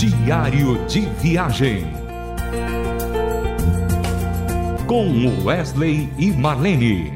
Diário de Viagem. Com Wesley e Marlene.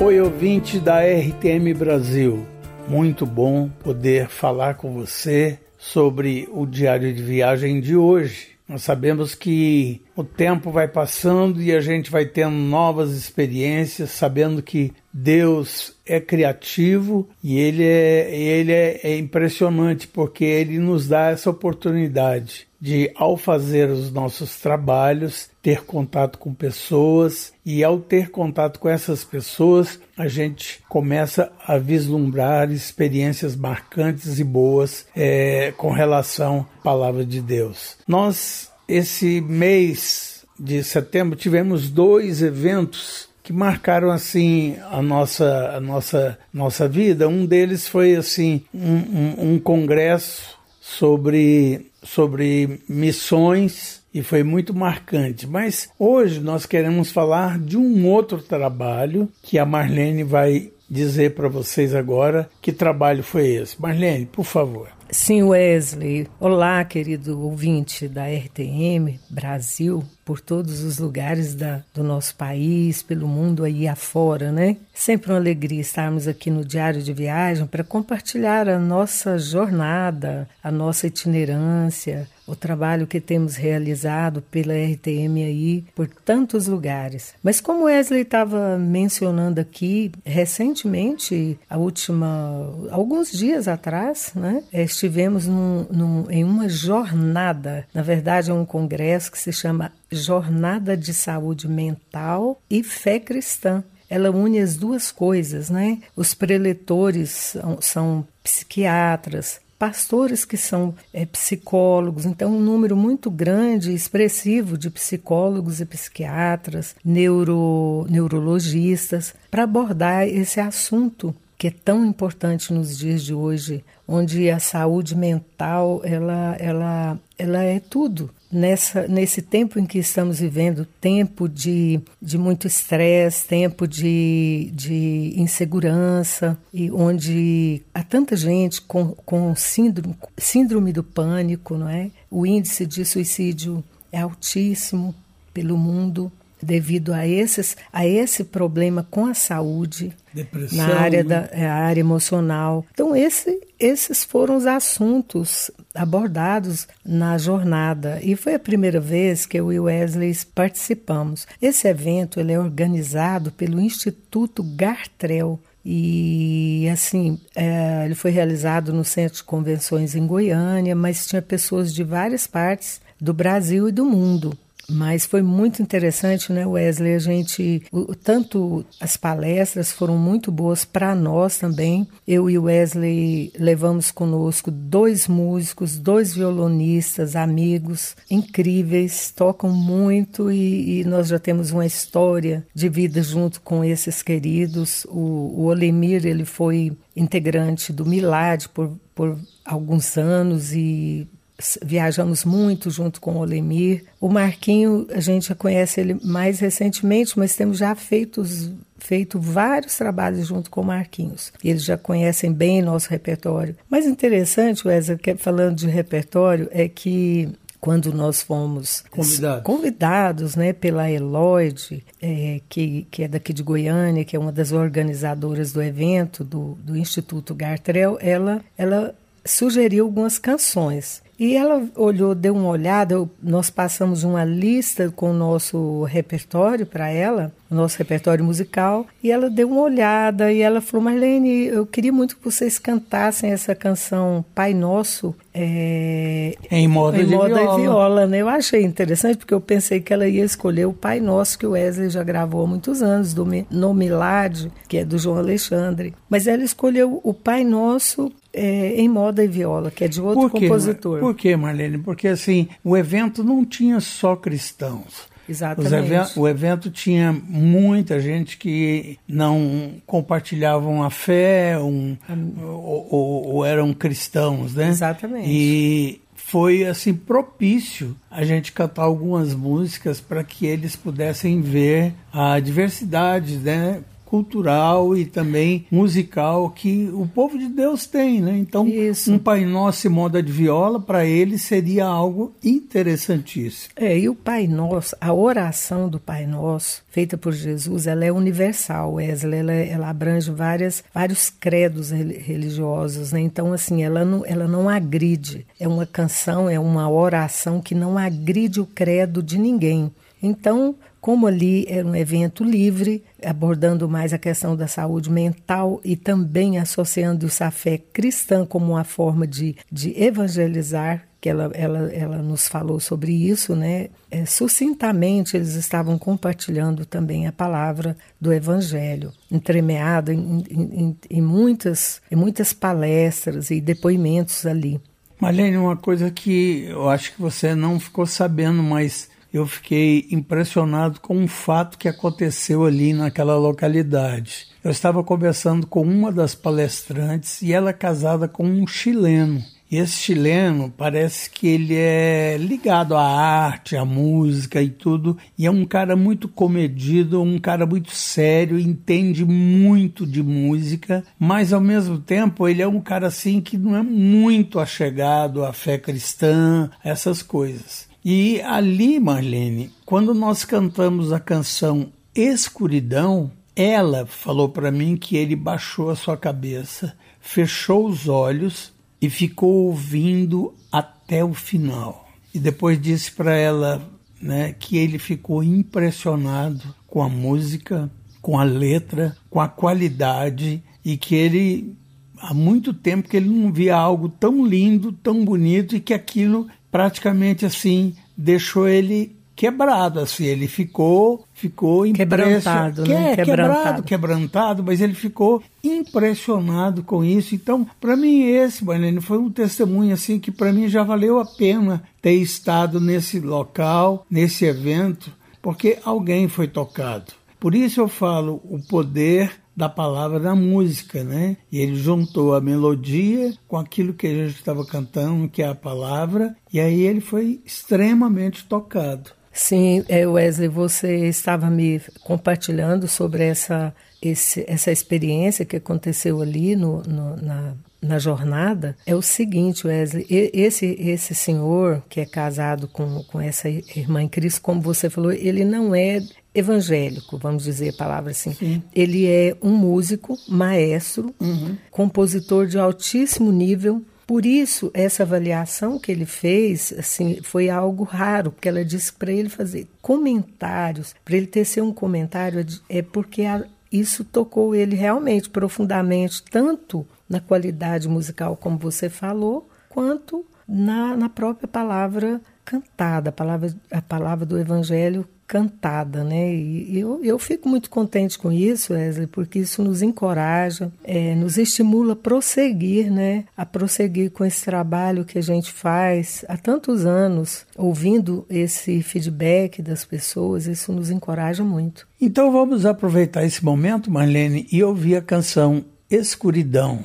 Oi, ouvinte da RTM Brasil. Muito bom poder falar com você sobre o diário de viagem de hoje. Nós sabemos que o tempo vai passando e a gente vai tendo novas experiências, sabendo que Deus é criativo e ele é, ele é, é impressionante porque ele nos dá essa oportunidade de, ao fazer os nossos trabalhos, ter contato com pessoas e, ao ter contato com essas pessoas, a gente começa a vislumbrar experiências marcantes e boas é, com relação à palavra de Deus. Nós, esse mês de setembro, tivemos dois eventos que marcaram assim a nossa a nossa nossa vida. Um deles foi assim um, um, um congresso sobre sobre missões e foi muito marcante. Mas hoje nós queremos falar de um outro trabalho que a Marlene vai dizer para vocês agora que trabalho foi esse. Marlene, por favor. Sim, Wesley. Olá, querido ouvinte da RTM Brasil por todos os lugares da, do nosso país, pelo mundo aí afora, né? Sempre uma alegria estarmos aqui no Diário de Viagem para compartilhar a nossa jornada, a nossa itinerância, o trabalho que temos realizado pela RTM aí por tantos lugares. Mas como Wesley estava mencionando aqui, recentemente, a última, alguns dias atrás, né, estivemos num, num, em uma jornada, na verdade é um congresso que se chama Jornada de Saúde Mental e Fé Cristã. Ela une as duas coisas, né? Os preletores são, são psiquiatras, pastores que são é, psicólogos, então um número muito grande, expressivo de psicólogos e psiquiatras, neuro, neurologistas, para abordar esse assunto que é tão importante nos dias de hoje, onde a saúde mental ela, ela, ela é tudo nessa, nesse tempo em que estamos vivendo, tempo de, de muito estresse, tempo de, de insegurança, e onde há tanta gente com, com síndrome, síndrome do pânico, não é? O índice de suicídio é altíssimo pelo mundo devido a, esses, a esse problema com a saúde Depressão, na área, né? da é, área emocional. Então, esse, esses foram os assuntos abordados na jornada e foi a primeira vez que eu e Wesley participamos. Esse evento ele é organizado pelo Instituto Gartrell e assim, é, ele foi realizado no Centro de Convenções em Goiânia, mas tinha pessoas de várias partes do Brasil e do mundo. Mas foi muito interessante, né, Wesley? A gente, o, tanto as palestras foram muito boas para nós também. Eu e Wesley levamos conosco dois músicos, dois violonistas, amigos incríveis, tocam muito e, e nós já temos uma história de vida junto com esses queridos. O, o Olemir, ele foi integrante do Milad por, por alguns anos e viajamos muito junto com o Olemir. O Marquinho, a gente já conhece ele mais recentemente, mas temos já feitos, feito vários trabalhos junto com o Marquinhos. Eles já conhecem bem nosso repertório. Mas interessante, Wesley, falando de repertório, é que quando nós fomos convidados, convidados né, pela Eloide, é, que, que é daqui de Goiânia, que é uma das organizadoras do evento do, do Instituto Gartrell, ela, ela sugeriu algumas canções. E ela olhou, deu uma olhada, nós passamos uma lista com o nosso repertório para ela, nosso repertório musical, e ela deu uma olhada e ela falou: Marlene, eu queria muito que vocês cantassem essa canção Pai Nosso é, em moda, em de moda viola. e viola. Né? Eu achei interessante porque eu pensei que ela ia escolher o Pai Nosso, que o Wesley já gravou há muitos anos, do, no Milad, que é do João Alexandre. Mas ela escolheu o Pai Nosso é, em moda e viola, que é de outro Por compositor. Por quê, Marlene? Porque assim, o evento não tinha só cristãos. Exatamente. O evento tinha muita gente que não compartilhavam a fé um, ou, ou, ou, eram cristãos, né? Exatamente. E foi assim propício a gente cantar algumas músicas para que eles pudessem ver a diversidade, né? Cultural e também musical que o povo de Deus tem, né? Então, Isso. um Pai Nosso e moda de viola para ele seria algo interessantíssimo. É, e o Pai Nosso, a oração do Pai Nosso, feita por Jesus, ela é universal, Wesley, ela, ela abrange várias, vários credos religiosos, né? Então, assim, ela não, ela não agride. É uma canção, é uma oração que não agride o credo de ninguém. Então, como ali era um evento livre, abordando mais a questão da saúde mental e também associando essa fé cristã como uma forma de, de evangelizar, que ela, ela, ela nos falou sobre isso, né? É, sucintamente eles estavam compartilhando também a palavra do Evangelho, entremeada em, em, em, muitas, em muitas palestras e depoimentos ali. Marlene, uma coisa que eu acho que você não ficou sabendo, mas eu fiquei impressionado com um fato que aconteceu ali naquela localidade. Eu estava conversando com uma das palestrantes e ela é casada com um chileno. E esse chileno parece que ele é ligado à arte, à música e tudo, e é um cara muito comedido, um cara muito sério, entende muito de música, mas ao mesmo tempo ele é um cara assim que não é muito achegado à fé cristã, essas coisas. E ali, Marlene, quando nós cantamos a canção Escuridão, ela falou para mim que ele baixou a sua cabeça, fechou os olhos e ficou ouvindo até o final. E depois disse para ela né, que ele ficou impressionado com a música, com a letra, com a qualidade e que ele há muito tempo que ele não via algo tão lindo, tão bonito e que aquilo praticamente assim deixou ele quebrado, assim, ele ficou, ficou quebrantado, né? quebrado, quebrantado, mas ele ficou impressionado com isso. Então, para mim esse, Marlene, foi um testemunho assim que para mim já valeu a pena ter estado nesse local, nesse evento, porque alguém foi tocado. Por isso eu falo o poder da palavra da música, né? E ele juntou a melodia com aquilo que a gente estava cantando, que é a palavra, e aí ele foi extremamente tocado. Sim, é, Wesley, você estava me compartilhando sobre essa, esse, essa experiência que aconteceu ali no, no, na, na jornada. É o seguinte, Wesley, esse, esse senhor que é casado com, com essa irmã em Cristo, como você falou, ele não é evangélico, vamos dizer a palavra assim. Sim. Ele é um músico, maestro, uhum. compositor de altíssimo nível. Por isso, essa avaliação que ele fez, assim, foi algo raro, porque ela disse para ele fazer comentários, para ele tecer um comentário, é porque a, isso tocou ele realmente profundamente, tanto na qualidade musical, como você falou, quanto na, na própria palavra cantada, a palavra, a palavra do Evangelho cantada, né? E eu, eu fico muito contente com isso, Wesley, porque isso nos encoraja, é, nos estimula a prosseguir, né? A prosseguir com esse trabalho que a gente faz há tantos anos, ouvindo esse feedback das pessoas, isso nos encoraja muito. Então vamos aproveitar esse momento, Marlene, e ouvir a canção Escuridão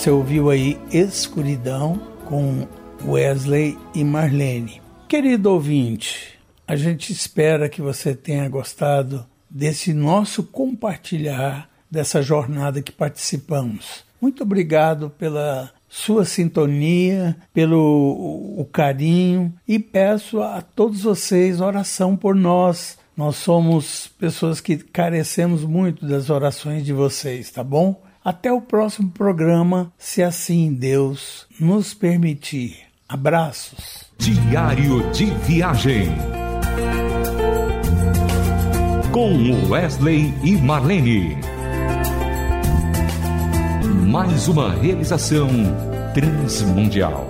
Você ouviu aí Escuridão com Wesley e Marlene. Querido ouvinte, a gente espera que você tenha gostado desse nosso compartilhar dessa jornada que participamos. Muito obrigado pela sua sintonia, pelo o carinho e peço a todos vocês oração por nós. Nós somos pessoas que carecemos muito das orações de vocês, tá bom? Até o próximo programa, se assim Deus nos permitir. Abraços. Diário de Viagem. Com Wesley e Marlene. Mais uma realização transmundial.